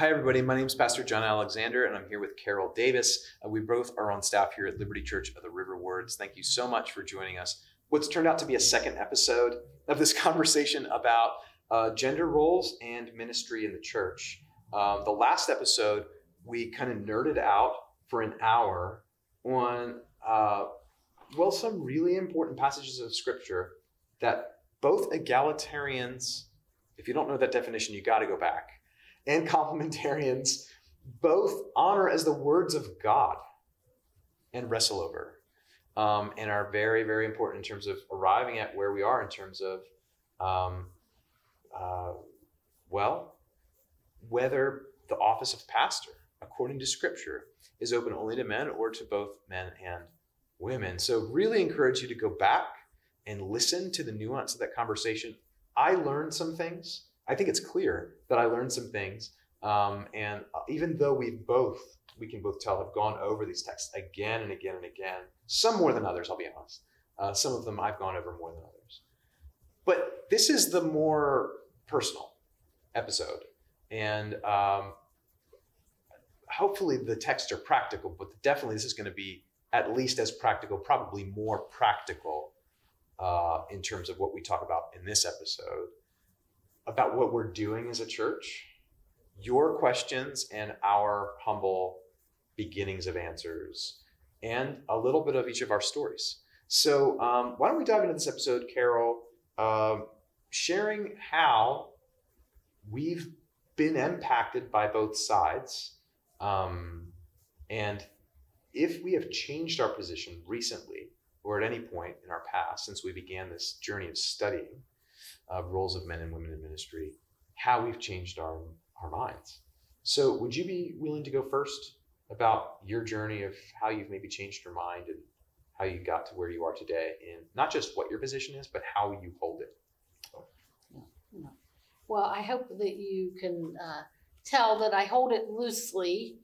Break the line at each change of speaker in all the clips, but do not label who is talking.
Hi, everybody. My name is Pastor John Alexander, and I'm here with Carol Davis. Uh, we both are on staff here at Liberty Church of the River Wards. Thank you so much for joining us. What's turned out to be a second episode of this conversation about uh, gender roles and ministry in the church. Um, the last episode, we kind of nerded out for an hour on, uh, well, some really important passages of scripture that both egalitarians, if you don't know that definition, you got to go back and complementarians both honor as the words of God and wrestle over, um, and are very, very important in terms of arriving at where we are in terms of, um, uh, well, whether the office of pastor, according to Scripture, is open only to men or to both men and women. So, really encourage you to go back and listen to the nuance of that conversation. I learned some things I think it's clear that I learned some things. Um, and even though we both, we can both tell, have gone over these texts again and again and again, some more than others, I'll be honest. Uh, some of them I've gone over more than others. But this is the more personal episode. And um, hopefully the texts are practical, but definitely this is going to be at least as practical, probably more practical uh, in terms of what we talk about in this episode about what we're doing as a church, your questions and our humble beginnings of answers, and a little bit of each of our stories. So, um, why don't we dive into this episode, Carol, uh, sharing how we've been impacted by both sides, um, and if we have changed our position recently or at any point in our past since we began this journey of studying roles of men and women in ministry, how we've changed our, our minds. So, would you be willing to go first about your journey of how you've maybe changed your mind and how you got to where you are today, and not just what your position is, but how you hold it?
Well, I hope that you can uh, tell that I hold it loosely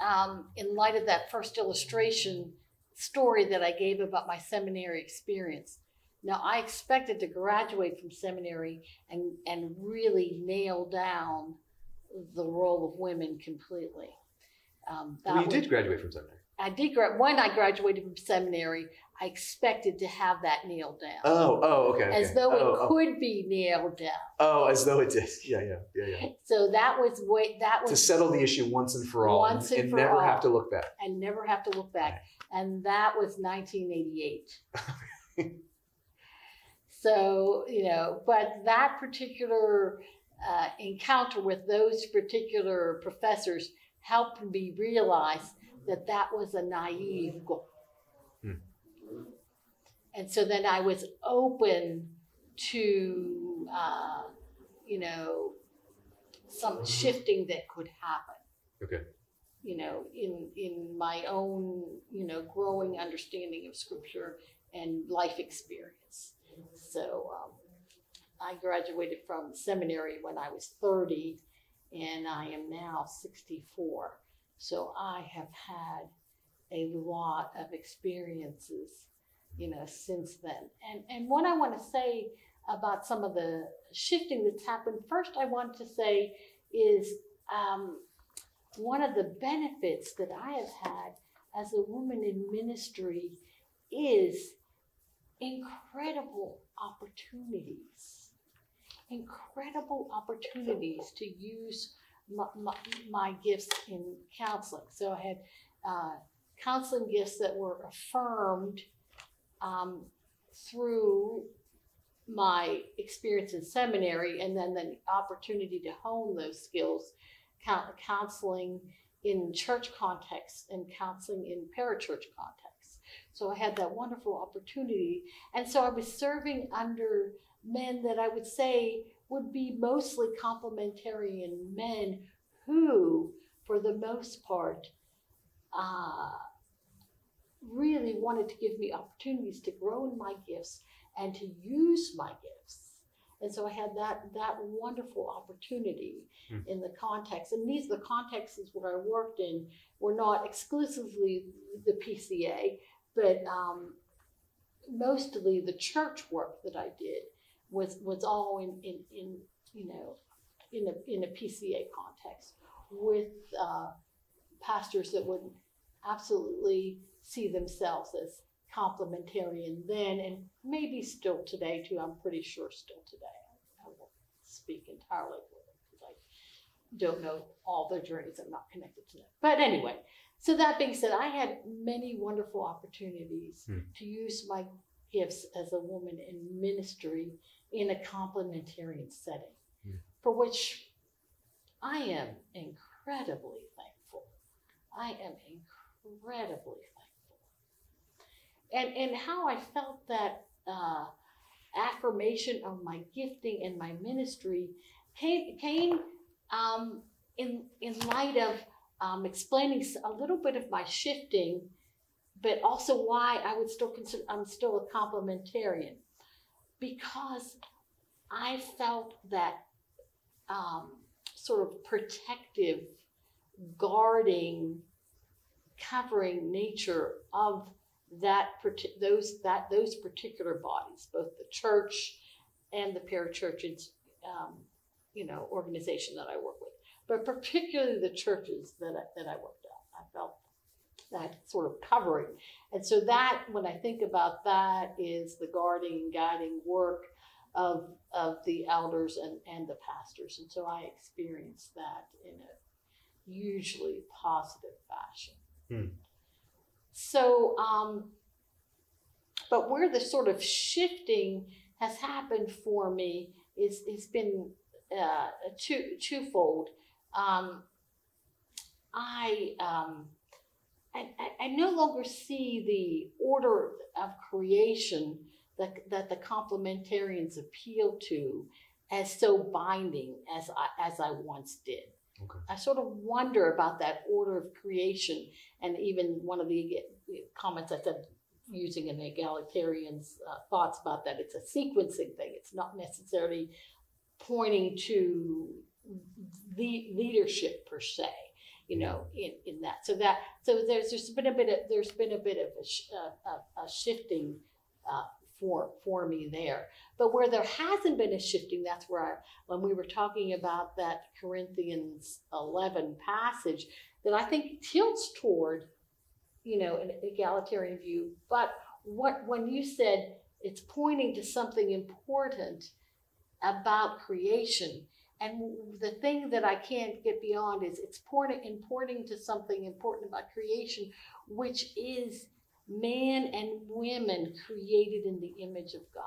um, in light of that first illustration story that I gave about my seminary experience. Now, I expected to graduate from seminary and, and really nail down the role of women completely.
Um, well, you was, did graduate from seminary.
I did. When I graduated from seminary, I expected to have that nailed down.
Oh, oh, okay.
As
okay.
though
oh,
it oh. could be nailed down.
Oh, as though it did. Yeah, yeah, yeah, yeah.
So that was way that was
to settle the issue once and for all,
once and,
and
for
never
all,
have to look back,
and never have to look back. And that was 1988. So, you know, but that particular uh, encounter with those particular professors helped me realize that that was a naive goal. Hmm. And so then I was open to, uh, you know, some shifting that could happen.
Okay.
You know, in in my own, you know, growing understanding of scripture and life experience. So um, I graduated from seminary when I was 30, and I am now 64. So I have had a lot of experiences, you know, since then. And and what I want to say about some of the shifting that's happened, first I want to say is um, one of the benefits that I have had as a woman in ministry is incredible opportunities, incredible opportunities to use my, my, my gifts in counseling. So I had uh, counseling gifts that were affirmed um, through my experience in seminary and then the opportunity to hone those skills, counseling in church context and counseling in parachurch context. So I had that wonderful opportunity. And so I was serving under men that I would say would be mostly complementarian men who, for the most part, uh, really wanted to give me opportunities to grow in my gifts and to use my gifts. And so I had that that wonderful opportunity mm. in the context. And these the contexts where I worked in were not exclusively the PCA, but um, mostly the church work that I did was was all in in, in you know in a in a PCA context with uh, pastors that would absolutely see themselves as complementarian then and maybe still today too. I'm pretty sure still today. I won't speak entirely for them because I don't know all their journeys. I'm not connected to them. But anyway, so that being said, I had many wonderful opportunities
Hmm.
to use my gifts as a woman in ministry in a complementarian setting,
Hmm.
for which I am incredibly thankful. I am incredibly thankful. And and how I felt that uh, affirmation of my gifting and my ministry came came um, in in light of um, explaining a little bit of my shifting, but also why I would still consider I'm still a complementarian. Because I felt that um, sort of protective, guarding, covering nature of that those that those particular bodies, both the church and the parachurch, um, you know, organization that I work with, but particularly the churches that I, that I worked at. I felt that sort of covering, and so that when I think about that is the guarding and guiding work of of the elders and and the pastors, and so I experienced that in a hugely positive fashion.
Hmm.
So, um, but where the sort of shifting has happened for me is has been uh, two twofold. Um, I, um, I I- I no longer see the order of creation that that the complementarians appeal to as so binding as I as I once did.
Okay.
I sort of wonder about that order of creation, and even one of the comments I said using an egalitarian's uh, thoughts about that. It's a sequencing thing. It's not necessarily pointing to the leadership per se. You know, in, in that. So that so there's there's been a bit of there's been a bit of a, a, a, a shifting uh, for for me there. But where there hasn't been a shifting, that's where I, when we were talking about that Corinthians 11 passage, that I think tilts toward, you know, an egalitarian view. But what when you said it's pointing to something important about creation, and the thing that I can't get beyond is it's pointing to something important about creation, which is man and women created in the image of God.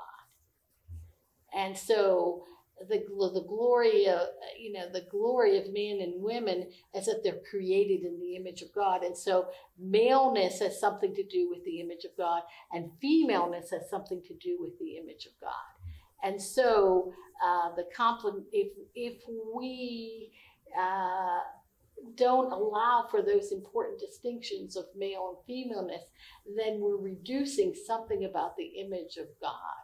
And so the, the glory of, you know, the glory of men and women is that they're created in the image of God. And so maleness has something to do with the image of God and femaleness has something to do with the image of God. And so uh, the compliment, if, if we uh, don't allow for those important distinctions of male and femaleness, then we're reducing something about the image of God.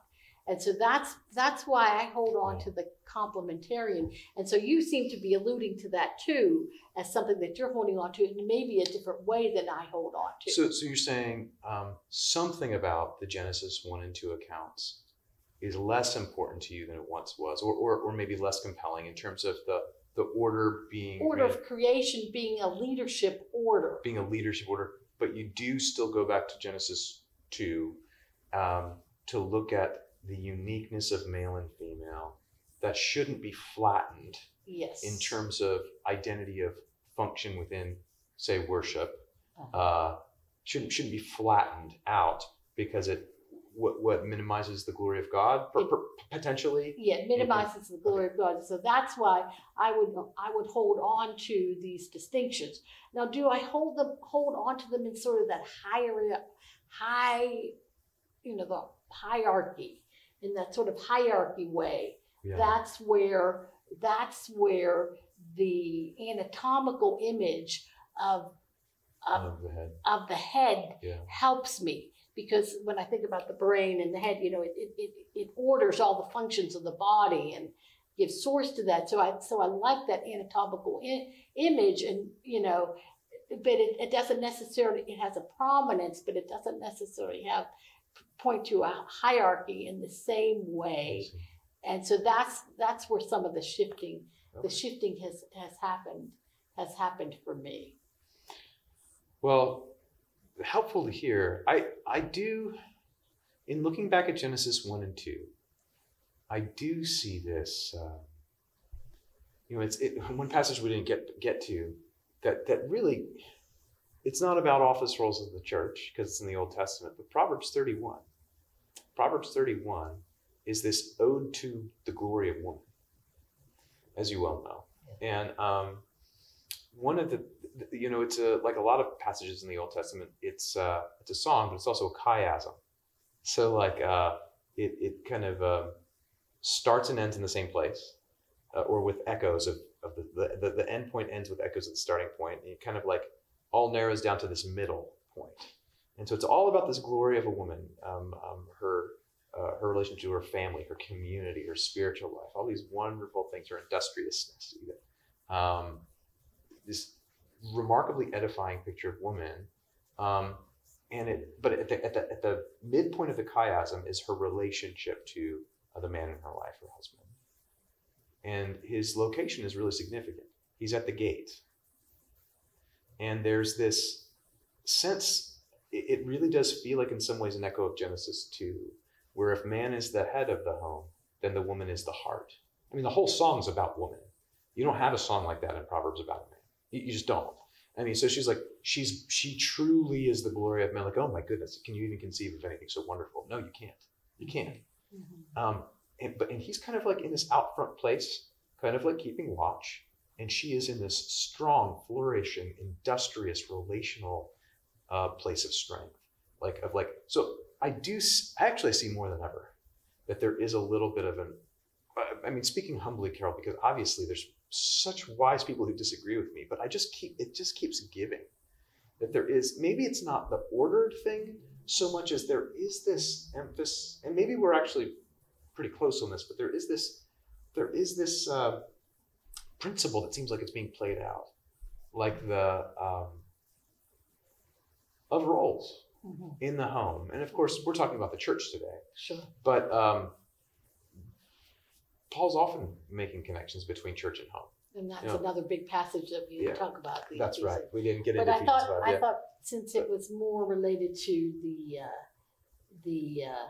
And so that's that's why I hold on to the complementarian. And so you seem to be alluding to that too as something that you're holding on to in maybe a different way than I hold on to.
So, so you're saying um, something about the Genesis one and two accounts is less important to you than it once was, or, or, or maybe less compelling in terms of the the order being
order of creation being a leadership order.
being a leadership order, but you do still go back to Genesis 2 um, to look at the uniqueness of male and female that shouldn't be flattened
Yes.
in terms of identity of function within, say, worship.
Uh-huh.
Uh, shouldn't shouldn't be flattened out because it what, what minimizes the glory of God per, per- potentially.
Yeah, minimizes the glory of God. So that's why I would I would hold on to these distinctions. Now, do I hold them hold on to them in sort of that higher high, you know, the hierarchy in that sort of hierarchy way?
Yeah.
That's where that's where the anatomical image of of,
of the head.
of the head
Yeah.
helps me because when I think about the brain and the head, you know, it, it, it, it orders all the functions of the body and gives source to that. So I so I like that anatomical image, and you know, but it, it doesn't necessarily it has a prominence, but it doesn't necessarily have point to a hierarchy in the same way. And so that's that's where some of the shifting the shifting has has happened has happened for me.
Well, helpful to hear. I I do, in looking back at Genesis one and two, I do see this. Uh, you know, it's it, one passage we didn't get get to that that really, it's not about office roles of the church because it's in the Old Testament, but Proverbs thirty one. Proverbs thirty one is this ode to the glory of woman, as you well know, and um, one of the you know it's a like a lot of passages in the old testament it's uh it's a song but it's also a chiasm. So like uh it, it kind of uh, starts and ends in the same place uh, or with echoes of, of the, the the end point ends with echoes at the starting point and it kind of like all narrows down to this middle point. and so it's all about this glory of a woman um, um, her uh, her relationship to her family her community her spiritual life. All these wonderful things her industriousness even. Um, this remarkably edifying picture of woman. Um, and it, but at the, at the, at the midpoint of the chiasm is her relationship to uh, the man in her life, her husband. And his location is really significant. He's at the gate. And there's this sense, it, it really does feel like, in some ways, an echo of Genesis 2, where if man is the head of the home, then the woman is the heart. I mean, the whole song's about woman. You don't have a song like that in Proverbs about man. You, just don't. I mean, so she's like, she's she truly is the glory of men. Like, oh my goodness, can you even conceive of anything so wonderful? No, you can't. You can't.
Mm-hmm.
Um, and, but and he's kind of like in this out front place, kind of like keeping watch, and she is in this strong, flourishing, industrious, relational uh, place of strength. Like of like, so I do. I actually see more than ever that there is a little bit of an. I mean, speaking humbly, Carol, because obviously there's such wise people who disagree with me, but I just keep it just keeps giving. That there is maybe it's not the ordered thing so much as there is this emphasis, and maybe we're actually pretty close on this, but there is this there is this uh, principle that seems like it's being played out, like the um, of roles
Mhm.
in the home, and of course we're talking about the church today,
Sure.
but um, Paul's often making connections between church and home.
And that's
Yeah.
another big passage that we
Yeah.
talk about. the
That's right. We didn't get
But
into
I
Ephesians
thought. I
Yeah.
thought since it was more related to the, uh, the, uh,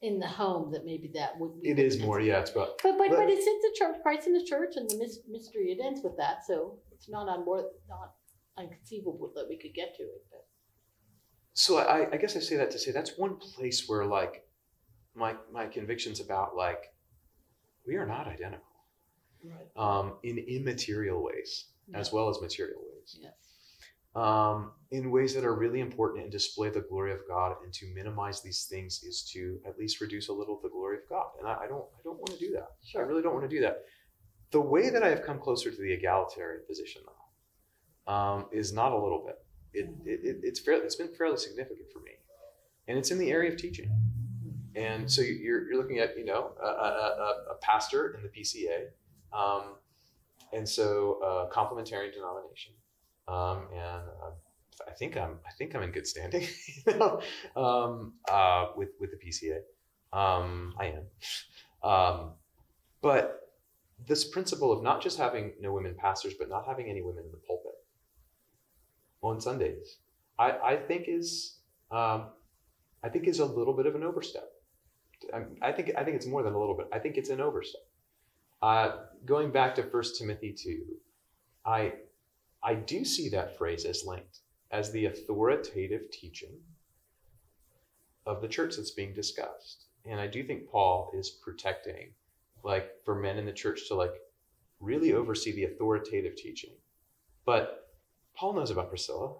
in the home, that maybe that would be.
It is more. Yeah, it's about
But, but,
But-
but it's, it's the church, Christ in the church and the mystery, it ends with that, so it's not on more, not unconceivable that we could get to it, but.
so I, I guess I say that to say that's one place where like my my convictions about like we are not identical.
Right.
um, in immaterial ways as well as material ways.
Yes.
um, in ways that are really important and display the glory of God and to minimize these things is to at least reduce a little the glory of God. And I, I don't I don't want to do that. I really don't want to do that. The way that I have come closer to the egalitarian position though um, is not a little bit. It, it, it it's fairly it's been fairly significant for me. And it's in the area of teaching and so you're, you're looking at you know a, a, a, a pastor in the PCA, um, and so a complementarian denomination, um, and uh, I think I'm I think I'm in good standing, you know, um, uh, with with the PCA. Um, I am, um, but this principle of not just having no women pastors, but not having any women in the pulpit on Sundays, I, I think is um, I think is a little bit of an overstep. I'm- think I think it's more than a little bit. I think it's an overstep. Uh, going back to First Timothy two, I I do see that phrase as linked as the authoritative teaching of the church that's being discussed, and I do think Paul is protecting, like for men in the church to like really oversee the authoritative teaching, but Paul knows about Priscilla.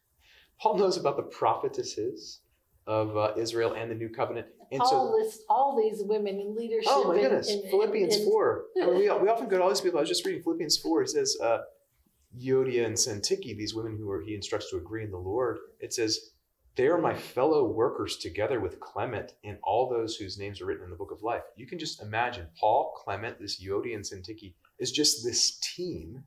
Paul knows about the prophetesses of uh, Israel and the new covenant. And so,
Paul lists all these women in leadership.
oh my
and-
goodness,
and-
Philippians
and-
4. I mean, we, we often go to all these people. I was just reading Philippians 4. He says, uh, Euodia and Syntyche, these women who are, he instructs to agree in the Lord, it says, they are my fellow workers together with Clement and all those whose names are written in the book of life. You can just imagine Paul, Clement, this Euodia and Syntyche is just this team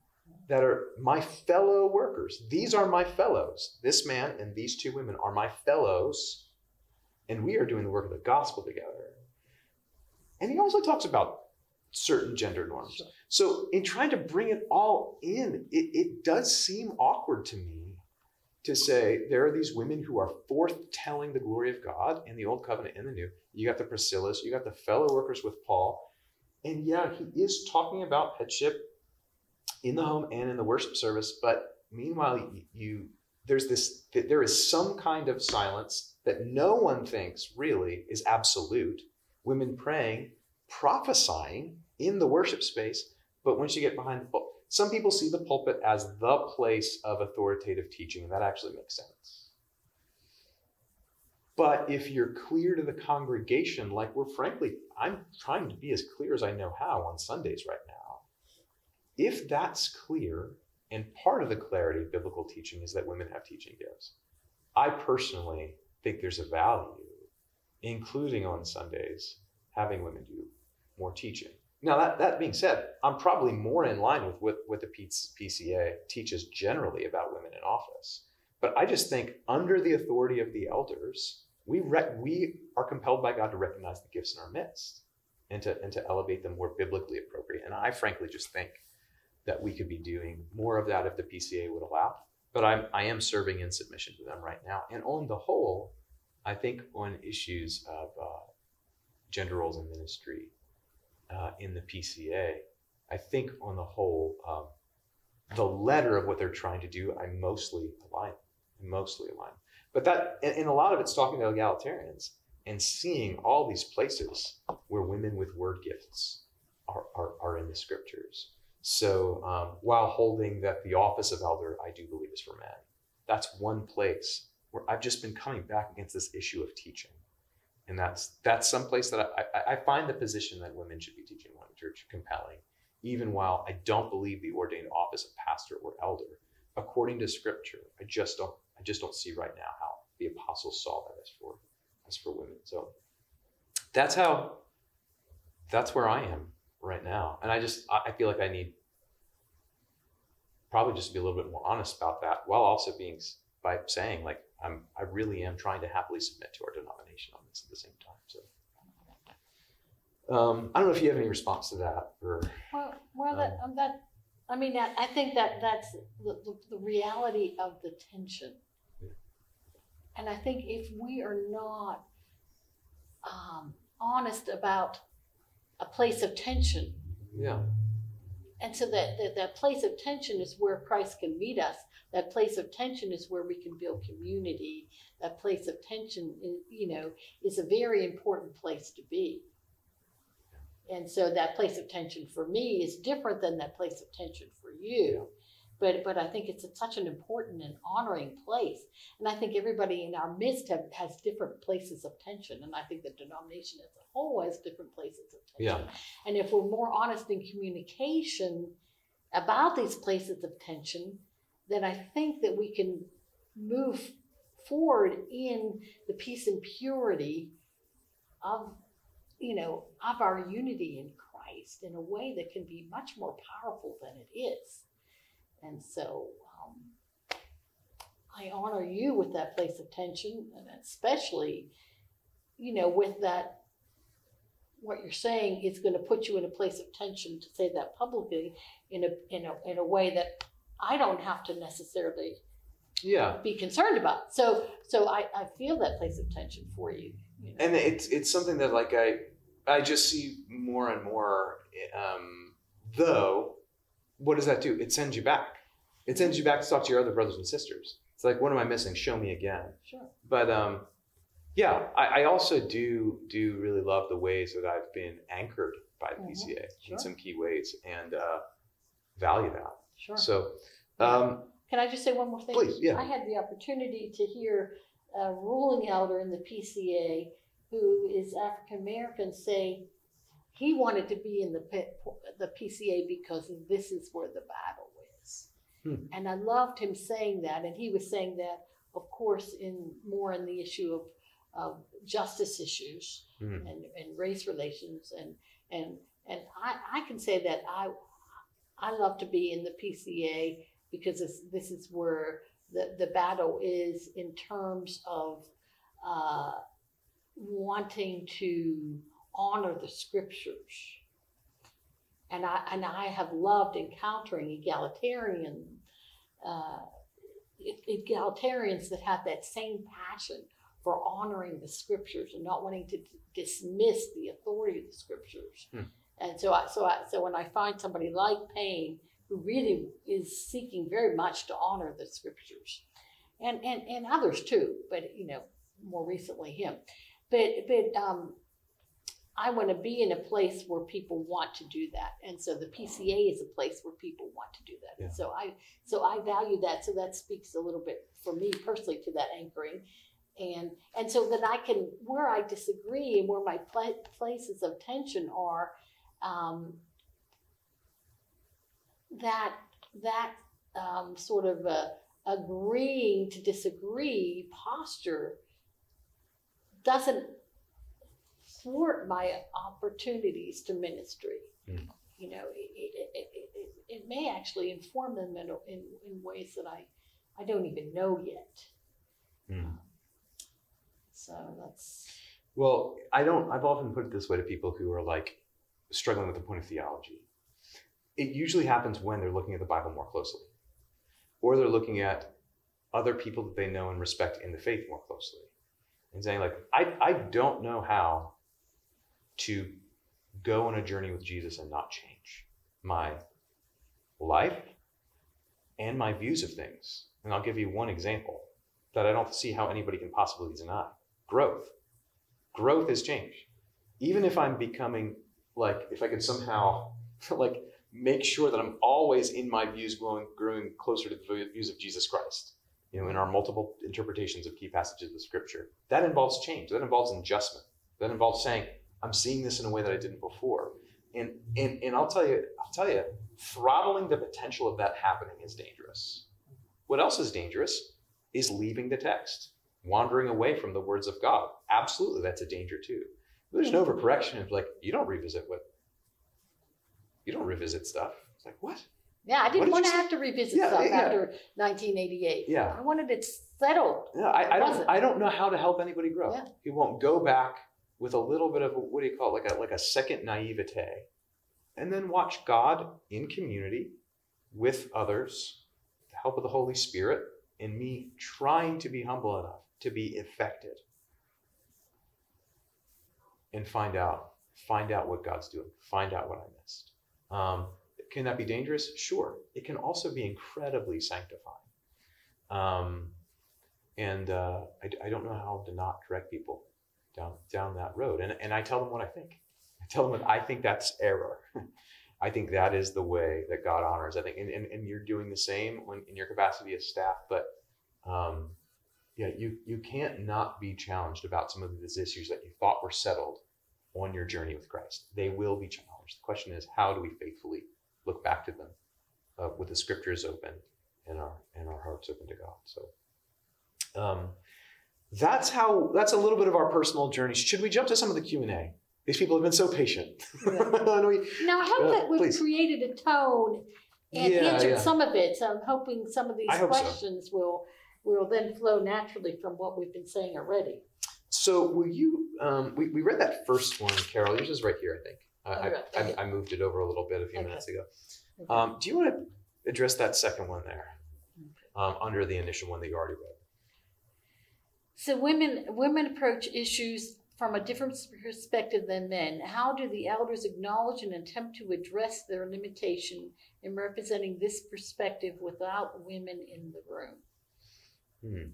that are my fellow workers. These are my fellows. This man and these two women are my fellows, and we are doing the work of the gospel together. And he also talks about certain gender norms.
Sure.
So, in trying to bring it all in, it, it does seem awkward to me to say there are these women who are forth telling the glory of God in the Old Covenant and the New. You got the Priscillas, you got the fellow workers with Paul. And yeah, he is talking about headship in the home and in the worship service. But meanwhile, you, you there's this there is some kind of silence that no one thinks really is absolute. Women praying, prophesying in the worship space, but once you get behind the pulpit, some people see the pulpit as the place of authoritative teaching, and that actually makes sense. But if you're clear to the congregation, like we're frankly, I'm trying to be as clear as I know how on Sundays right now. If that's clear, and part of the clarity of biblical teaching is that women have teaching gifts, I personally think there's a value, including on Sundays, having women do more teaching. Now, that, that being said, I'm probably more in line with what, what the PCA teaches generally about women in office. But I just think under the authority of the elders, we, rec- we are compelled by God to recognize the gifts in our midst and to, and to elevate them more biblically appropriate. And I frankly just think that we could be doing more of that if the PCA would allow. But I'm, I am serving in submission to them right now. And on the whole, I think on issues of uh, gender roles in ministry uh, in the PCA, I think on the whole, um, the letter of what they're trying to do, I mostly align. Mostly align. But that, and, and a lot of it's talking to egalitarians and seeing all these places where women with word gifts are, are, are in the scriptures. So um, while holding that the office of elder, I do believe is for men. That's one place where I've just been coming back against this issue of teaching and that's that's some place that I, I, find the position that women should be teaching one church compelling, even while I don't believe the ordained office of pastor or elder, according to Scripture, I just don't I just don't see right now how the apostles saw that as for as for women. So that's how that's where I am right now, and I just I feel like I need probably just to be a little bit more honest about that, while also being by saying like I'm I really am trying to happily submit to our denomination on this at the same time. So um, I don't know if you have any response to that or
Well, well, that, um, that, I mean, I, I think that that's the, the, the reality of the tension.
Yeah.
And I think if we are not, um, honest about a place of tension,
yeah
and so that, that that place of tension is where Christ can meet us. That place of tension is where we can build community. That place of tension, is, you know, is a very important place to be. And so that place of tension for me is different than that place of tension for you. But, but I think it's a, such an important and honoring place. And I think everybody in our midst have, has different places of tension. And I think the denomination as a whole has different places of tension.
Yeah.
And if we're more honest in communication about these places of tension, then I think that we can move forward in the peace and purity of you know of our unity in Christ in a way that can be much more powerful than it is. And so um, I honor you with that place of tension, and especially, you know, with that what you're saying is going to put you in a place of tension to say that publicly in a in a in a way that I don't have to necessarily
yeah
be concerned about. So so I, I feel that place of tension for you. you know?
And it's it's something that like I I just see more and more. Um, though, what does that do? It sends you back. It sends you back to talk to your other brothers and sisters. It's like, what am I missing? Show me again.
Sure.
But um, yeah, I, I also do do really love the ways that I've been anchored by the PCA
sure.
in some key ways and uh, value that.
Sure.
So um,
Can I just say one more thing?
Please, yeah.
I had the opportunity to hear a ruling elder in the PCA who is African American say he wanted to be in the the PCA because this is where the battle is.
Hmm.
And I loved him saying that, and he was saying that, of course, in more in the issue of, of justice issues
Mhm.
and, and race relations, and and and I, I can say that I I love to be in the PCA because this, this is where the, the battle is in terms of uh, wanting to honor the scriptures and I and I have loved encountering egalitarian uh, egalitarians that have that same passion for honoring the scriptures and not wanting to d- dismiss the authority of the scriptures.
Hmm.
And so I so I so when I find somebody like Payne who really is seeking very much to honor the scriptures, and and and others too, but you know more recently him, but but um, I want to be in a place where people want to do that, and so the PCA is a place where people want to do that, and so I so I value that. So that speaks a little bit for me personally to that anchoring, and and so that I can where I disagree and where my pla- places of tension are, um, that that um, sort of uh agreeing to disagree posture doesn't thwart my opportunities to ministry.
Mm.
You know, it, it, it, it, may actually inform them in, in, in ways that I, I don't even know yet.
Mm.
So that's,
Well, I don't. I've often put it this way to people who are like struggling with the point of theology. It usually happens when they're looking at the Bible more closely, or they're looking at other people that they know and respect in the faith more closely, and saying like, I I don't know how to go on a journey with Jesus and not change my life and my views of things. And I'll give you one example that I don't see how anybody can possibly deny: growth growth is change. Even if I'm becoming like, if I could somehow like make sure that I'm always in my views growing, growing closer to the views of Jesus Christ, you know, in our multiple interpretations of key passages of Scripture, that involves change. That involves adjustment. That involves saying, I'm seeing this in a way that I didn't before. And and and I'll tell you, I'll tell you, throttling the potential of that happening is dangerous. What else is dangerous is leaving the text wandering away from the words of God. Absolutely, that's a danger too. There's an overcorrection of like, you don't revisit what, you don't revisit stuff. It's like, what?
yeah, I didn't
did
want to have to revisit
Yeah,
stuff
yeah.
after 1988.
Yeah.
I wanted it settled.
Yeah, I, I don't. I don't know how to help anybody grow.
Yeah.
Who won't go back with a little bit of, what do you call it, like a, like a second naivete, and then watch God in community with others, the help of the Holy Spirit, and me trying to be humble enough to be affected and find out find out what god's doing. Find out what i missed. Um, can that be dangerous? Sure. It can also be incredibly sanctifying. Um, and uh, I, I don't know how to not correct people down down that road and, and i tell them what i think i tell them that i think that's error i think that is the way that god honors i think and, and, and you're doing the same when, in your capacity as staff but um, yeah, you you can't not be challenged about some of these issues that you thought were settled on your journey with Christ. They will be challenged. The question is, how do we faithfully look back to them uh, with the scriptures open and our and our hearts open to God? So, um, that's how. That's a little bit of our personal journey. Should we jump to some of the Q and A? These people have been so patient. Know we-
Now, I hope
Uh,
that we've
please.
created a tone and
Yeah,
answered
yeah.
some of it. So I'm hoping some of these
hope so.
questions will will then flow naturally from what we've been saying already.
So will you? Um, we, we read that first one, Carol. Yours is right here, I think. I,
Oh, right.
I,
Okay.
I, I moved it over a little bit a few
Okay.
minutes ago.
Okay.
Um, do you want to address that second one there, um, under the initial one that you already read?
So women women approach issues from a different perspective than men. How do the elders acknowledge and attempt to address their limitation in representing this perspective without women in the room?
Hmm.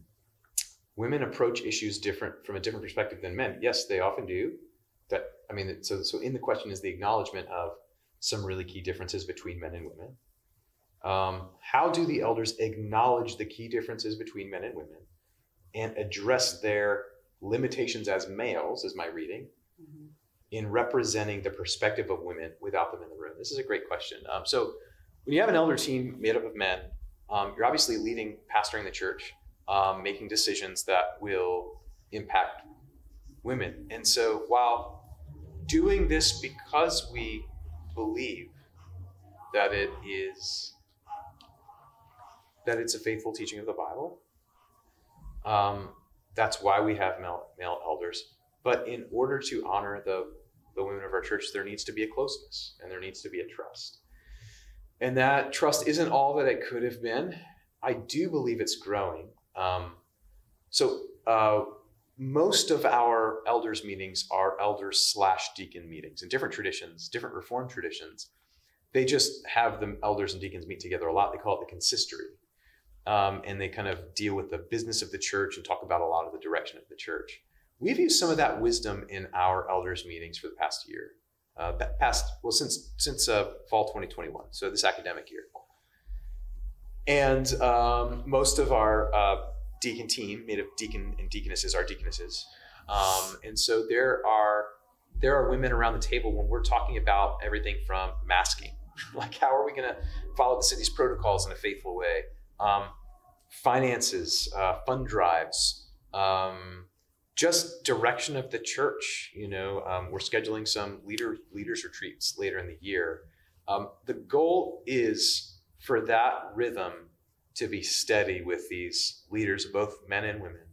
Women approach issues different from a different perspective than men. Yes, they often do. That I mean, so so in the question is the acknowledgement of some really key differences between men and women. Um, how do the elders acknowledge the key differences between men and women and address their limitations as males, is my reading, in representing the perspective of women without them in the room? This is a great question. Um, so, when you have an elder team made up of men, um, you're obviously leading, pastoring the church, um, making decisions that will impact women. And so, while doing this because we believe that it is that it's a faithful teaching of the Bible, um, that's why we have male, male elders. But in order to honor the the women of our church, there needs to be a closeness and there needs to be a trust. And that trust isn't all that it could have been. I do believe it's growing. Um, so, uh, most of our elders meetings are elders slash deacon meetings in different traditions, different reformed traditions. They just have the elders and deacons meet together a lot. They call it the consistory. Um, and they kind of deal with the business of the church and talk about a lot of the direction of the church. We've used some of that wisdom in our elders meetings for the past year, uh, past well since since uh, fall 2021, so this academic year. And um, most of our uh, deacon team, made of deacon and deaconesses, are deaconesses, um, and so there are there are women around the table when we're talking about everything from masking, like how are we going to follow the city's protocols in a faithful way, um, finances, uh, fund drives. Um, just direction of the church. You know, um, we're scheduling some leader leaders retreats later in the year. Um, the goal is for that rhythm to be steady with these leaders, both men and women,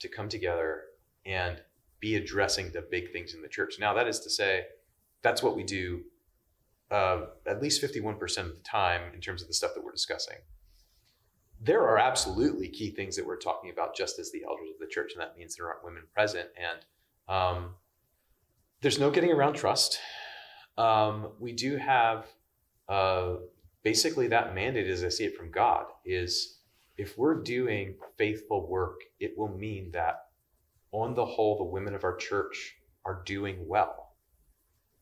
to come together and be addressing the big things in the church. Now, that is to say, that's what we do uh, at least 51% of the time in terms of the stuff that we're discussing there are absolutely key things that we're talking about just as the elders of the church, and that means there aren't women present. And um, there's no getting around trust. Um, we do have uh, basically that mandate, as I see it from God, is if we're doing faithful work, it will mean that on the whole, the women of our church are doing well.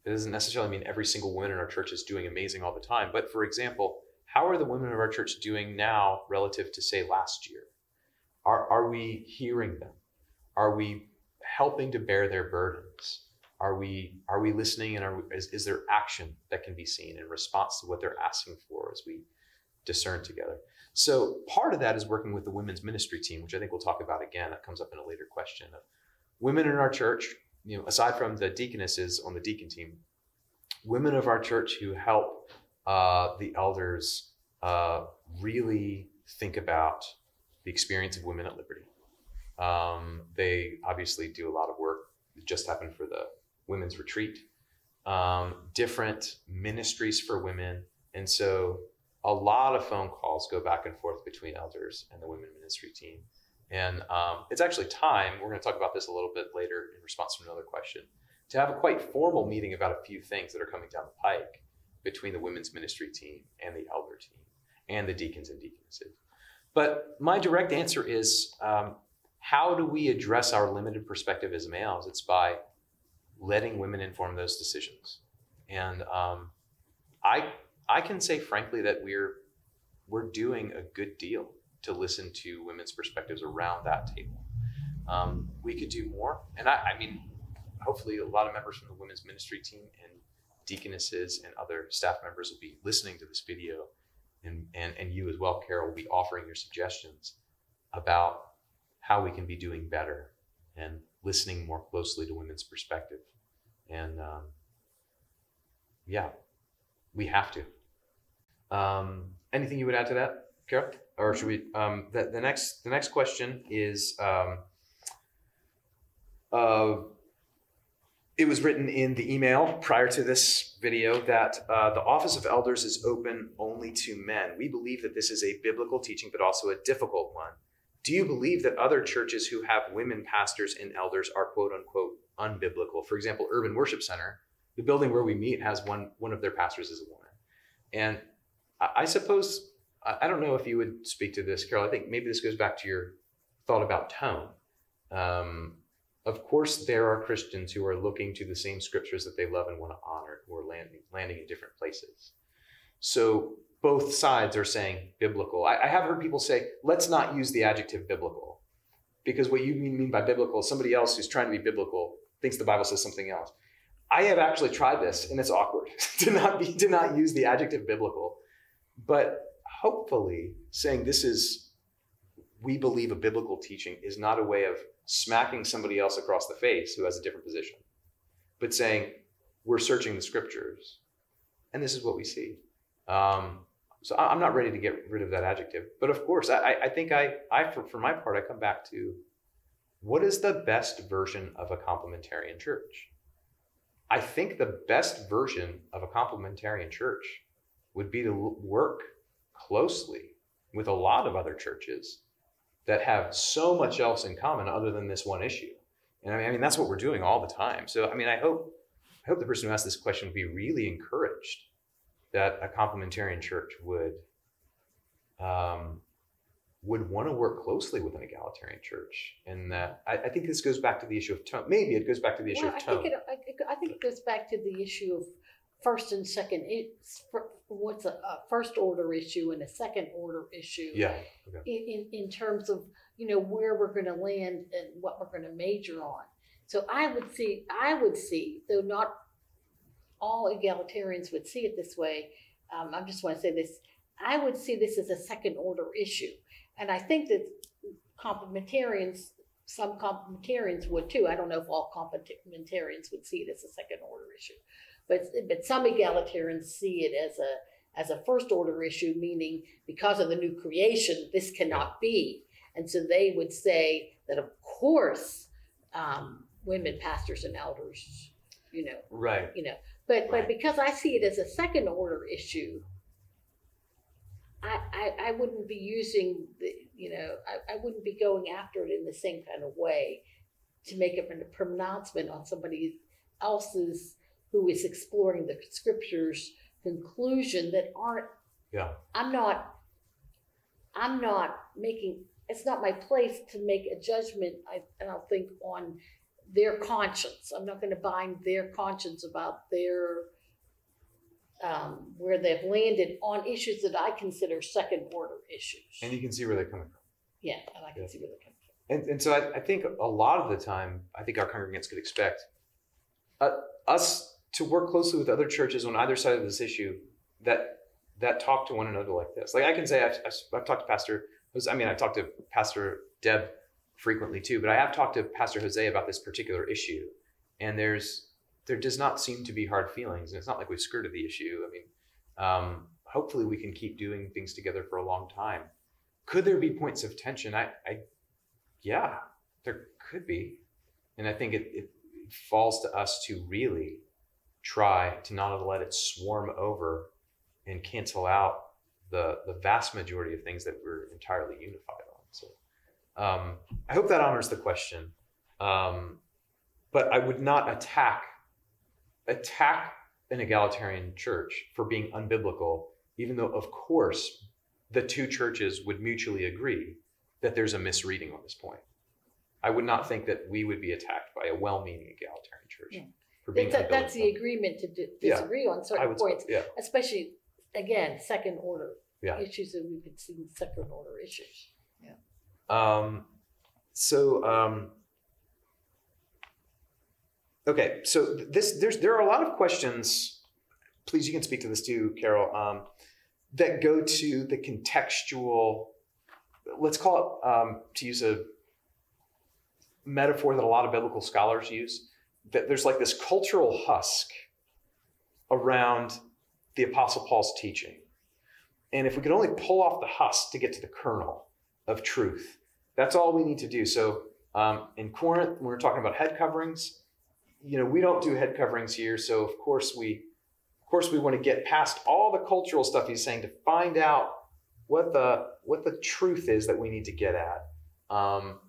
It doesn't necessarily mean every single woman in our church is doing amazing all the time. But for example, how are the women of our church doing now relative to say last year? Are, are we hearing them? Are we helping to bear their burdens? Are we are we listening and are we, is, is there action that can be seen in response to what they're asking for as we discern together? So part of that is working with the women's ministry team, which I think we'll talk about again. That comes up in a later question. Of women in our church, you know, aside from the deaconesses on the deacon team, women of our church who help uh, the elders uh, really think about the experience of women at Liberty. Um, they obviously do a lot of work. It just happened for the women's retreat. Um, different ministries for women, and so a lot of phone calls go back and forth between elders and the women ministry team. And um, it's actually time, we're going to talk about this a little bit later in response to another question, to have a quite formal meeting about a few things that are coming down the pike between the women's ministry team and the elder team and the deacons and deaconesses. But my direct answer is um, how do we address our limited perspective as males? It's by letting women inform those decisions. And um, I, I can say frankly that we're, we're doing a good deal to listen to women's perspectives around that table. Um, we could do more. And I, I mean, hopefully a lot of members from the women's ministry team and deaconesses and other staff members will be listening to this video, and, and, and you as well, Carol, will be offering your suggestions about how we can be doing better and listening more closely to women's perspective. And um, yeah, we have to. Um, anything you would add to that, Carol? Or should we? Um, the, the next the next question is. Um, uh, it was written in the email prior to this video that uh, the office of elders is open only to men. We believe that this is a biblical teaching, but also a difficult one. Do you believe that other churches who have women pastors and elders are quote unquote unbiblical? For example, Urban Worship Center, the building where we meet, has one one of their pastors is a woman. And I, I suppose I don't know if you would speak to this, Carol. I think maybe this goes back to your thought about tone. Um, of course, there are Christians who are looking to the same scriptures that they love and want to honor, who are landing, landing in different places. So both sides are saying biblical. I, I have heard people say, let's not use the adjective biblical, because what you mean, by biblical, is somebody else who's trying to be biblical thinks the Bible says something else. I have actually tried this, and it's awkward to not be to not use the adjective biblical, but hopefully saying this is we believe a biblical teaching is not a way of smacking somebody else across the face who has a different position, but saying, we're searching the scriptures, and this is what we see. Um, so I'm not ready to get rid of that adjective, but of course, I, I think I, I for, for my part, I come back to what is the best version of a complementarian church? I think the best version of a complementarian church would be to work closely with a lot of other churches that have so much else in common other than this one issue. And I mean, I mean that's what we're doing all the time. So I mean, I hope I hope the person who asked this question would be really encouraged that a complementarian church would um, would want to work closely with an egalitarian church, and that I, I, think this goes back to the issue of tone. Maybe it goes back to the issue
well,
of tone.
I think, it, I, I think it goes back to the issue of first and second. What's a, a first order issue and a second order issue.
Yeah. Okay.
In, in in terms of you know where we're going to land and what we're going to major on. So I would see I would see though not all egalitarians would see it this way. Um, I just want to say this. I would see this as a second order issue and I think that complementarians, some complementarians would too. I don't know if all complementarians would see it as a second order issue, but but some egalitarians see it as a as a first order issue, meaning because of the new creation, this cannot be. And so they would say that, of course, um, women pastors and elders, you know,
right,
you know, but
right.
but because I see it as a second order issue, I, I, I wouldn't be using the, you know, I, I wouldn't be going after it in the same kind of way to make a pronouncement on somebody else's who is exploring the scriptures conclusion that aren't
yeah
i'm not i'm not making it's not my place to make a judgment i, and I don't think on their conscience i'm not going to bind their conscience about their um, where they've landed on issues that I consider second order issues.
And you can see where they're coming from.
Yeah, and I can yeah. see where they're coming
from. And, and so I, I, think a lot of the time, I think our congregants could expect uh, us to work closely with other churches on either side of this issue that that talk to one another like this. Like I can say, I've, I've, talked to Pastor, I mean, I've talked to Pastor Deb frequently too, but I have talked to Pastor Jose about this particular issue. And there's there does not seem to be hard feelings, and it's not like we've skirted the issue. I mean, um, hopefully we can keep doing things together for a long time. Could there be points of tension? I, I yeah, there could be, and I think it, it falls to us to really try to not let it swarm over and cancel out the the vast majority of things that we're entirely unified on. So um, I hope that honors the question. Um, but I would not attack attack an egalitarian church for being unbiblical, even though, of course, the two churches would mutually agree that there's a misreading on this point. I would not think that we would be attacked by a well-meaning egalitarian church
yeah. For being a, That's the agreement to d- disagree yeah. on certain points,
yeah.
especially again second order
yeah.
issues that we could see second order issues.
Yeah. Um, so um, Okay, so this there's there are a lot of questions. Please, you can speak to this too, Carol. Um, that go to the contextual. Let's call it um, to use a metaphor that a lot of biblical scholars use. That there's like this cultural husk around the Apostle Paul's teaching, and if we could only pull off the husk to get to the kernel of truth, that's all we need to do. So um, in Corinth, when we're talking about head coverings you know, we don't do head coverings here, so of course we, of course we want to get past all the cultural stuff he's saying to find out what the what the truth is that we need to get at. Um,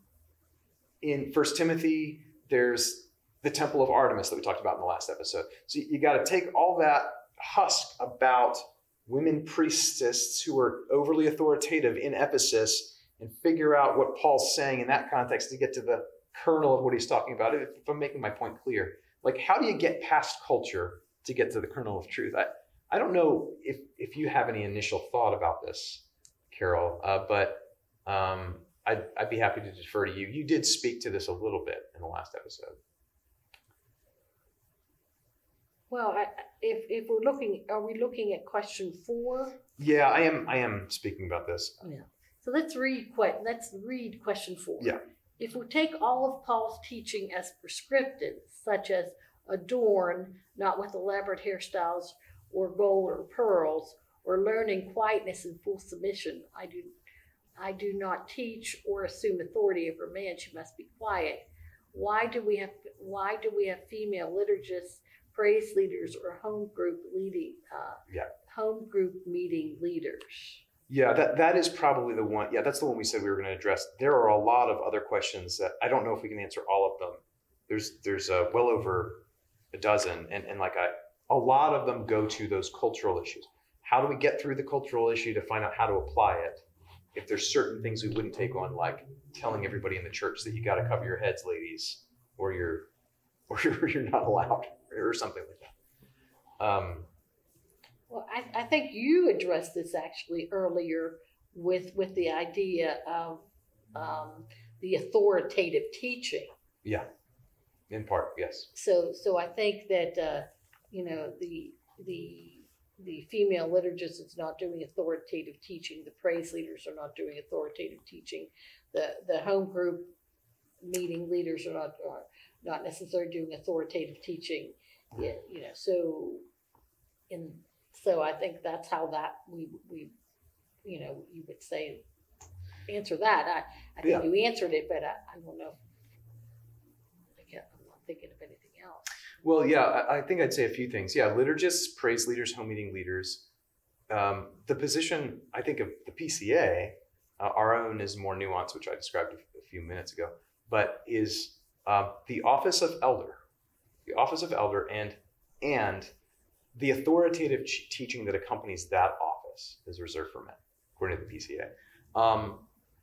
in First Timothy, there's the temple of Artemis that we talked about in the last episode. So you, got to take all that husk about women priestesses who are overly authoritative in Ephesus and figure out what Paul's saying in that context to get to the kernel of what he's talking about. If I'm making my point clear, like how do you get past culture to get to the kernel of truth? I, I don't know if, if you have any initial thought about this, Carol, uh, but um, I'd, I'd be happy to defer to you. You did speak to this a little bit in the last episode.
Well, I, if, if we're looking, are we looking at question four?
Yeah, I am. I am speaking about this.
Oh, yeah. So let's read. Let's read question four.
Yeah.
If we take all of Paul's teaching as prescriptive, such as adorn not with elaborate hairstyles or gold or pearls, or learn in quietness and full submission, I do I do not teach or assume authority over man, she must be quiet. Why do we have why do we have female liturgists praise leaders or home group leading, uh,
Yeah.
home group meeting leaders.
Yeah, that, that is probably the one. Yeah, that's the one we said we were going to address. There are a lot of other questions that I don't know if we can answer all of them. There's there's uh, well over a dozen, and, and like I, a lot of them go to those cultural issues. How do we get through the cultural issue to find out how to apply it? If there's certain things we wouldn't take on, like telling everybody in the church that you got to cover your heads, ladies, or you're or you're, you're not allowed, or something like that. Um,
Well, I, I think you addressed this actually earlier with, with the idea of, um, the authoritative teaching.
yeah, in part, yes.
So, so I think that, uh, you know, the, the, the female liturgist is not doing authoritative teaching, the praise leaders are not doing authoritative teaching. The, the home group meeting leaders are not, are not necessarily doing authoritative teaching. Yeah, you know, so, and so I think that's how that, we, we, you know, you would say, answer that. I, I
Yeah.
think you answered it, but I, I don't know. I can't, I'm not thinking of anything else.
Well, yeah, I, I think I'd say a few things. Yeah, liturgists, praise leaders, home meeting leaders. Um, the position, I think, of the PCA, uh, our own is more nuanced, which I described a, a few minutes ago, but is uh, the office of elder, the office of elder, and and the authoritative ch- teaching that accompanies that office is reserved for men, according to the PCA. Um,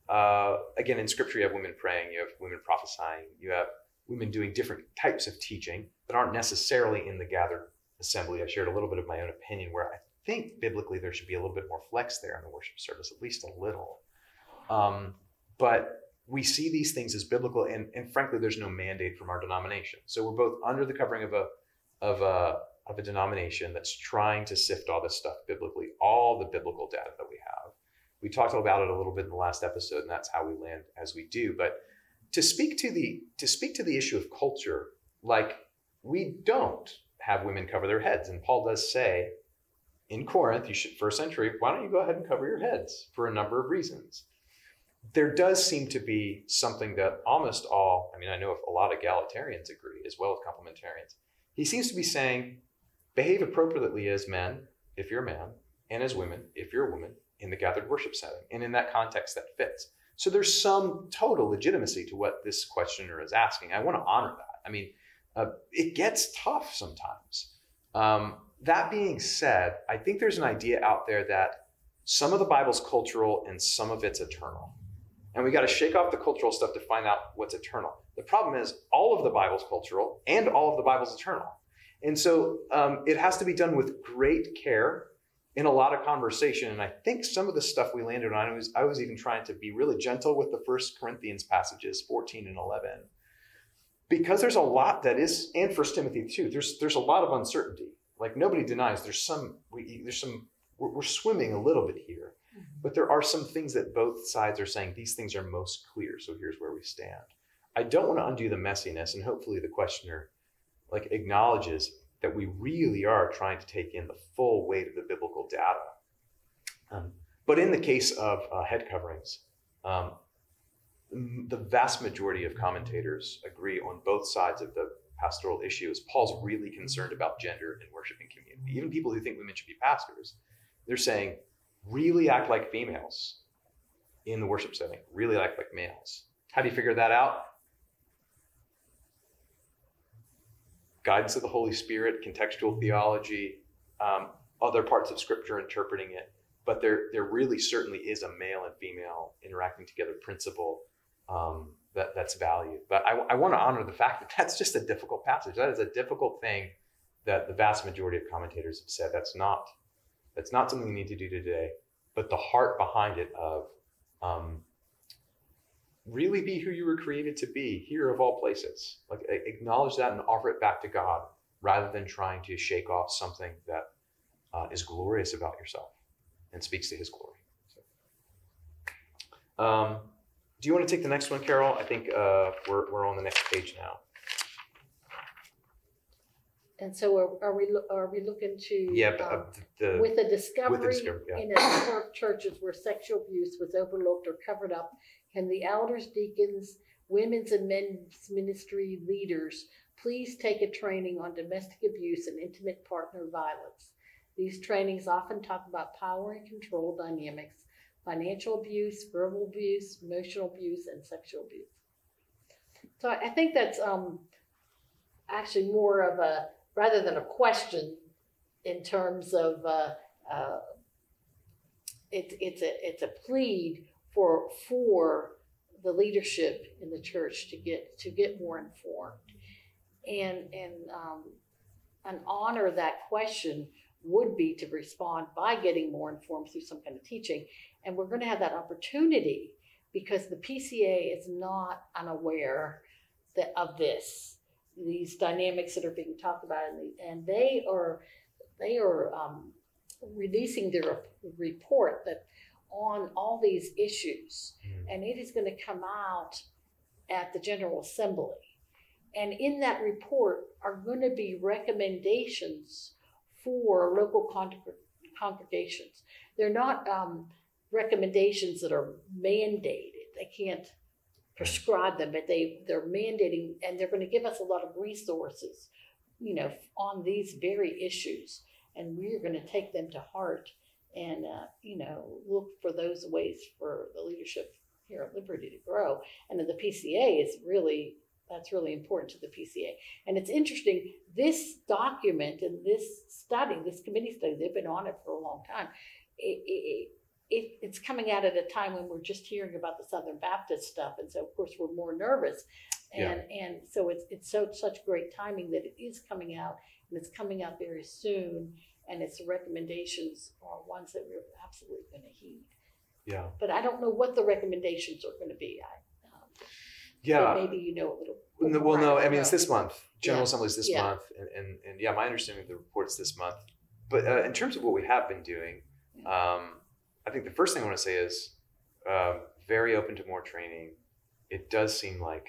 uh, again, in Scripture, you have women praying, you have women prophesying, you have women doing different types of teaching that aren't necessarily in the gathered assembly. I shared a little bit of my own opinion where I think biblically there should be a little bit more flex there in the worship service, at least a little. Um, but we see these things as biblical, and, and frankly, there's no mandate from our denomination. So we're both under the covering of a of a of a denomination that's trying to sift all this stuff biblically, all the biblical data that we have. We talked about it a little bit in the last episode, and that's how we land as we do. But to speak to the to speak to the issue of culture, like we don't have women cover their heads, and Paul does say in Corinth, you should first century, why don't you go ahead and cover your heads for a number of reasons. There does seem to be something that almost all, I mean, I know a lot of egalitarians agree as well as complementarians. He seems to be saying, behave appropriately as men, if you're a man, and as women, if you're a woman, in the gathered worship setting. And in that context, that fits. So there's some total legitimacy to what this questioner is asking. I want to honor that. I mean, uh, it gets tough sometimes. Um, that being said, I think there's an idea out there that some of the Bible's cultural and some of it's eternal. And we got to shake off the cultural stuff to find out what's eternal. The problem is, all of the Bible's cultural and all of the Bible's eternal. And so um, it has to be done with great care in a lot of conversation. And I think some of the stuff we landed on, was, I was even trying to be really gentle with the First Corinthians passages, 14 and 11, because there's a lot that is, and First Timothy too. There's there's a lot of uncertainty. Like nobody denies there's some we, there's some we're, we're swimming a little bit here, but there are some things that both sides are saying these things are most clear. So here's where we stand. I don't want to undo the messiness, and hopefully the questioner like acknowledges that we really are trying to take in the full weight of the biblical data. Um, but in the case of uh, head coverings, um, the vast majority of commentators agree on both sides of the pastoral issue is Paul's really concerned about gender in worshiping community. Even people who think women should be pastors, they're saying, really act like females in the worship setting, really act like males. How do you figure that out? guidance of the Holy Spirit, contextual theology, um, other parts of Scripture interpreting it. But there, there really certainly is a male and female interacting together principle um, that, that's valued. But I, I want to honor the fact that that's just a difficult passage. That is a difficult thing that the vast majority of commentators have said. That's not, that's not something we need to do today. But the heart behind it of um, really be who you were created to be here of all places. Like acknowledge that and offer it back to god rather than trying to shake off something that uh, is glorious about yourself and speaks to his glory. So, um, do you want to take the next one carol? I think uh, we're, we're on the next page now
And so are, are we, loo- are we looking to?
yeah but,
um,
uh, the,
With the
with
discovery
the discovery yeah.
in a number of churches where sexual abuse was overlooked or covered up, can the elders, deacons, women's and men's ministry leaders please take a training on domestic abuse and intimate partner violence. These trainings often talk about power and control dynamics, financial abuse, verbal abuse, emotional abuse, and sexual abuse. So I I think that's um, actually more of a, rather than a question in terms of, uh, uh, it's, it's a, it's a plead for, for the leadership in the church to get, to get more informed. And, and, um, and honor that question would be to respond by getting more informed through some kind of teaching. And we're gonna have that opportunity because the PCA is not unaware that, of this, these dynamics that are being talked about, and, the, and they are, they are um, releasing their report that on all these issues, and it is going to come out at the General Assembly. And in that report are going to be recommendations for local con- congregations. They're not um, recommendations that are mandated. They can't prescribe them, but they they're mandating, and they're going to give us a lot of resources, you know, on these very issues, and we're going to take them to heart and uh, you know look for those ways for the leadership here at Liberty to grow. And then the PCA is really that's really important to the PCA. And it's interesting this document and this study, this committee study, they've been on it for a long time. It, it, it, it's coming out at a time when we're just hearing about the Southern Baptist stuff, and so of course we're more nervous. And and so it's it's so such great timing that it is coming out, and it's coming out very soon. And its recommendations are ones that we're absolutely going to heed.
Yeah.
But I don't know what the recommendations are going to be. I, um, but
Yeah.
maybe you know a little.
No- Well, no, I mean, it's this month. General
Yeah.
Assembly is this
Yeah.
month. And, and, and yeah, my understanding of the report's this month. But uh, in terms of what we have been doing, um, I think the first thing I want to say is um very open to more training. It does seem like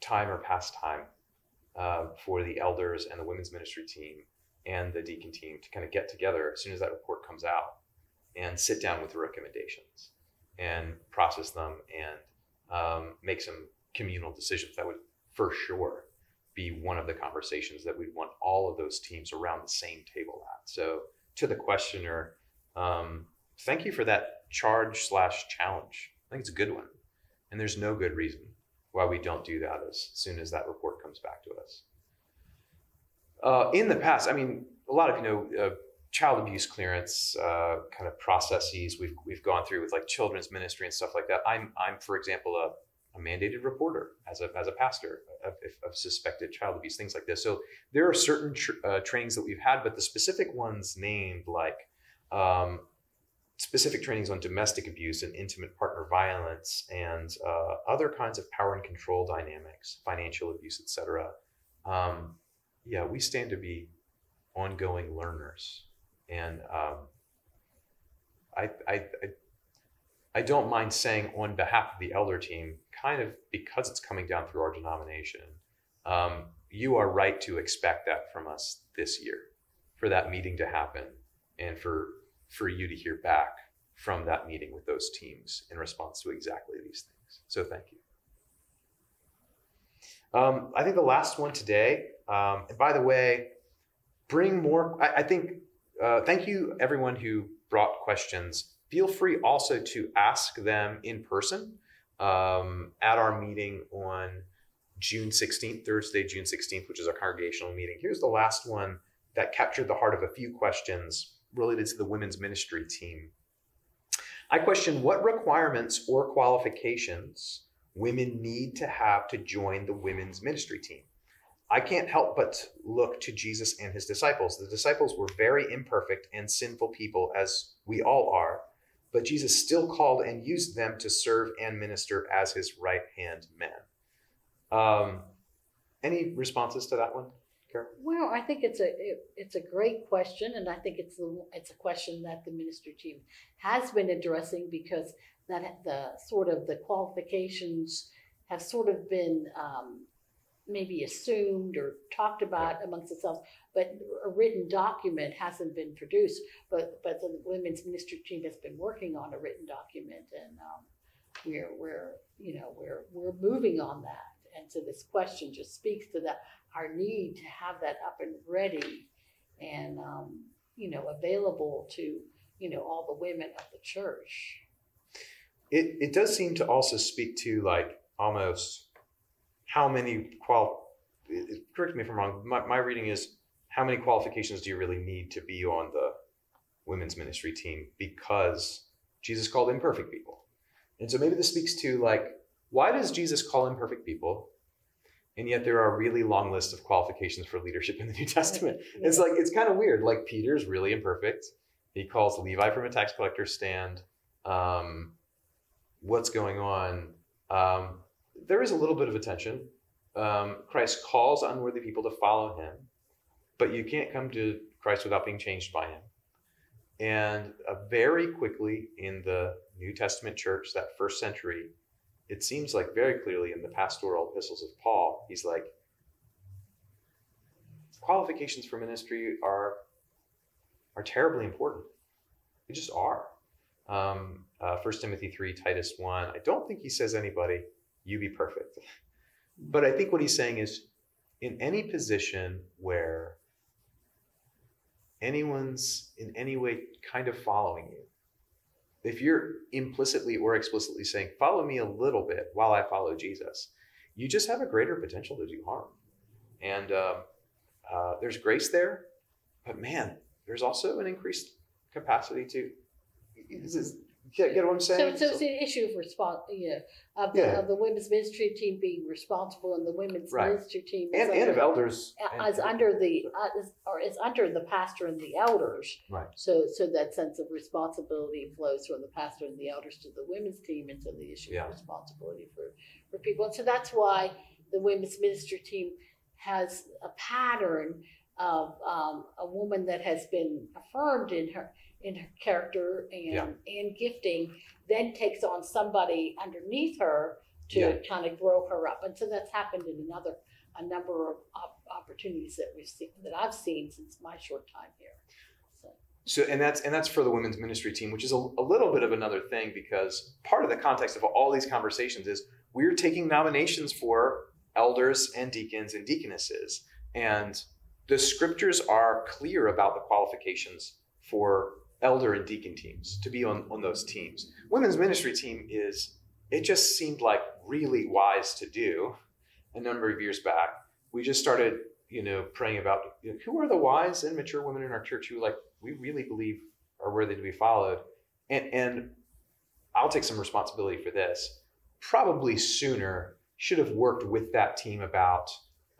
time or past time uh, for the elders and the women's ministry team and the deacon team to kind of get together as soon as that report comes out and sit down with the recommendations and process them and um, make some communal decisions. That would for sure be one of the conversations that we'd want all of those teams around the same table at. So, to the questioner, um, thank you for that charge slash challenge. I think it's a good one, and there's no good reason why we don't do that as soon as that report comes back to us. Uh, in the past, I mean, a lot of you know. Uh, child abuse clearance uh, kind of processes we've we've gone through with like children's ministry and stuff like that. I'm I'm for example a, a mandated reporter as a as a pastor of, of suspected child abuse things like this. So there are certain tr- uh, trainings that we've had, but the specific ones named like um, specific trainings on domestic abuse and intimate partner violence and uh, other kinds of power and control dynamics, financial abuse, etc. Um, yeah, we stand to be ongoing learners and um, I, I, I, I don't mind saying on behalf of the elder team, kind of because it's coming down through our denomination, um, you are right to expect that from us this year, for that meeting to happen, and for for you to hear back from that meeting with those teams in response to exactly these things. So thank you. Um, I think the last one today, um, and by the way, bring more. I, I think uh, thank you everyone who brought questions. Feel free also to ask them in person um, at our meeting on June 16th, Thursday, June 16th, which is our congregational meeting. Here's the last one that captured the heart of a few questions related to the women's ministry team. I question what requirements or qualifications women need to have to join the women's ministry team. I can't help but look to Jesus and his disciples. The disciples were very imperfect and sinful people, as we all are, but Jesus still called and used them to serve and minister as his right hand men. Um, any responses to that one, Carol?
Well, I think it's a it, it's a great question, and I think it's the it's a question that the ministry team has been addressing because that the sort of the qualifications have sort of been um, maybe assumed or talked about amongst themselves, but a written document hasn't been produced. But but the women's ministry team has been working on a written document, and um, we're we're you know we're we're moving on that, and so this question just speaks to that, our need to have that up and ready and, um, you know, available to, you know, all the women of the church.
It it does seem to also speak to like almost how many qual. Correct me if I'm wrong. My, my reading is how many qualifications do you really need to be on the women's ministry team because Jesus called imperfect people, and so maybe this speaks to like why does Jesus call imperfect people, and yet there are a really long list of qualifications for leadership in the New Testament. It's like it's kind of weird. Like Peter's really imperfect. He calls Levi from a tax collector stand. Um, what's going on? Um, there is a little bit of attention. Um, Christ calls unworthy people to follow him, but you can't come to Christ without being changed by him. And uh, very quickly in the New Testament church, that first century, it seems like very clearly in the pastoral epistles of Paul, he's like, qualifications for ministry are are terribly important. They just are. Um, uh, 1 Timothy 3, Titus 1. I don't think he says anybody, you be perfect. But I think what he's saying is in any position where anyone's in any way kind of following you, if you're implicitly or explicitly saying, follow me a little bit while I follow Jesus, you just have a greater potential to do harm. And um, uh, there's grace there, but man, there's also an increased capacity to. This is, get, get what I'm
So,
saying?
so it's an issue of response, yeah, of the,
Yeah.
of the women's ministry team being responsible and the women's
Right.
ministry team. is
and, and of elders.
Is under the, uh, is- or is under the pastor and the elders.
Right.
So, so that sense of responsibility flows from the pastor and the elders to the women's team and to the issue
Yeah.
of responsibility for, for people. And so that's why the women's ministry team has a pattern of, um, a woman that has been affirmed in her, in her character
Yeah.
and, and gifting, then takes on somebody underneath her
Yeah.
to kind of grow her up. And so that's happened in another, a number of op- opportunities that we've seen, that I've seen since my short time here. So,
So and that's and that's for the women's ministry team, which is a, a little bit of another thing because part of the context of all these conversations is we're taking nominations for elders and deacons and deaconesses, and the scriptures are clear about the qualifications for elder and deacon teams to be on, on those teams. Women's ministry team is it just seemed like really wise to do a number of years back. We just started, you know, praying about you know, who are the wise and mature women in our church who like we really believe are worthy to be followed. And and I'll take some responsibility for this. Probably sooner should have worked with that team about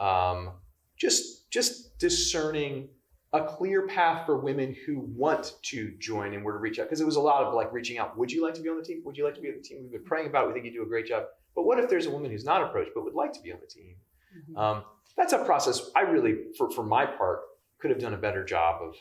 um, just just discerning a clear path for women who want to join and were to reach out because it was a lot of like reaching out. Would you like to be on the team? Would you like to be on the team? We've been praying about it. We think you do a great job. But what if there's a woman who's not approached but would like to be on the team? Um, that's a process I really, for, for my part, could have done a better job of.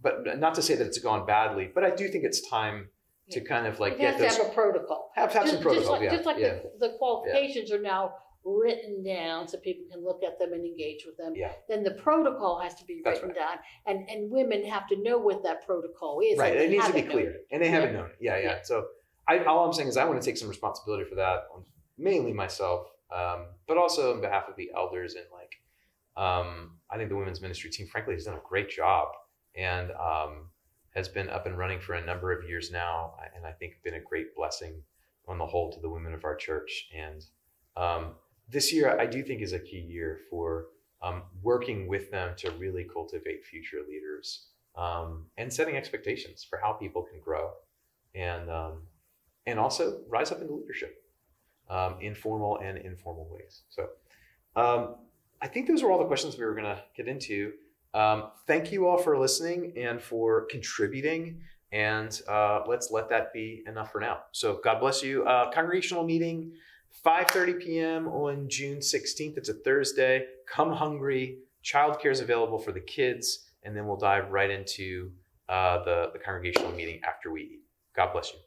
But not to say that it's gone badly, but I do think it's time to kind of like
it
get
has
those
to have a protocol.
have, have some
Just-
protocol.
Just like,
yeah,
just like
yeah,
the, the qualifications are now written down so people can look at them and engage with them.
Yeah.
Then the protocol has to be
That's
written down and, and women have to know what that protocol is.
right.
and
It needs to be clear,
it.
and they haven't
Yeah.
known it. Yeah, yeah.
Yeah.
So I, all I'm saying is I want to take some responsibility for that, mainly myself, um, but also on behalf of the elders and like. Um, I think the women's ministry team, frankly, has done a great job and um, has been up and running for a number of years now, and I think been a great blessing on the whole to the women of our church. And um, this year, I do think is a key year for um, working with them to really cultivate future leaders um, and setting expectations for how people can grow and um, and also rise up into leadership um, in formal and informal ways. So um, I think those are all the questions we were going to get into. Um, thank you all for listening and for contributing. And uh, let's let that be enough for now. So God bless you. Uh, congregational meeting, 5:30 p.m. on June 16th. It's a Thursday. Come hungry. Childcare is available for the kids, and then we'll dive right into uh, the the congregational meeting after we eat. God bless you.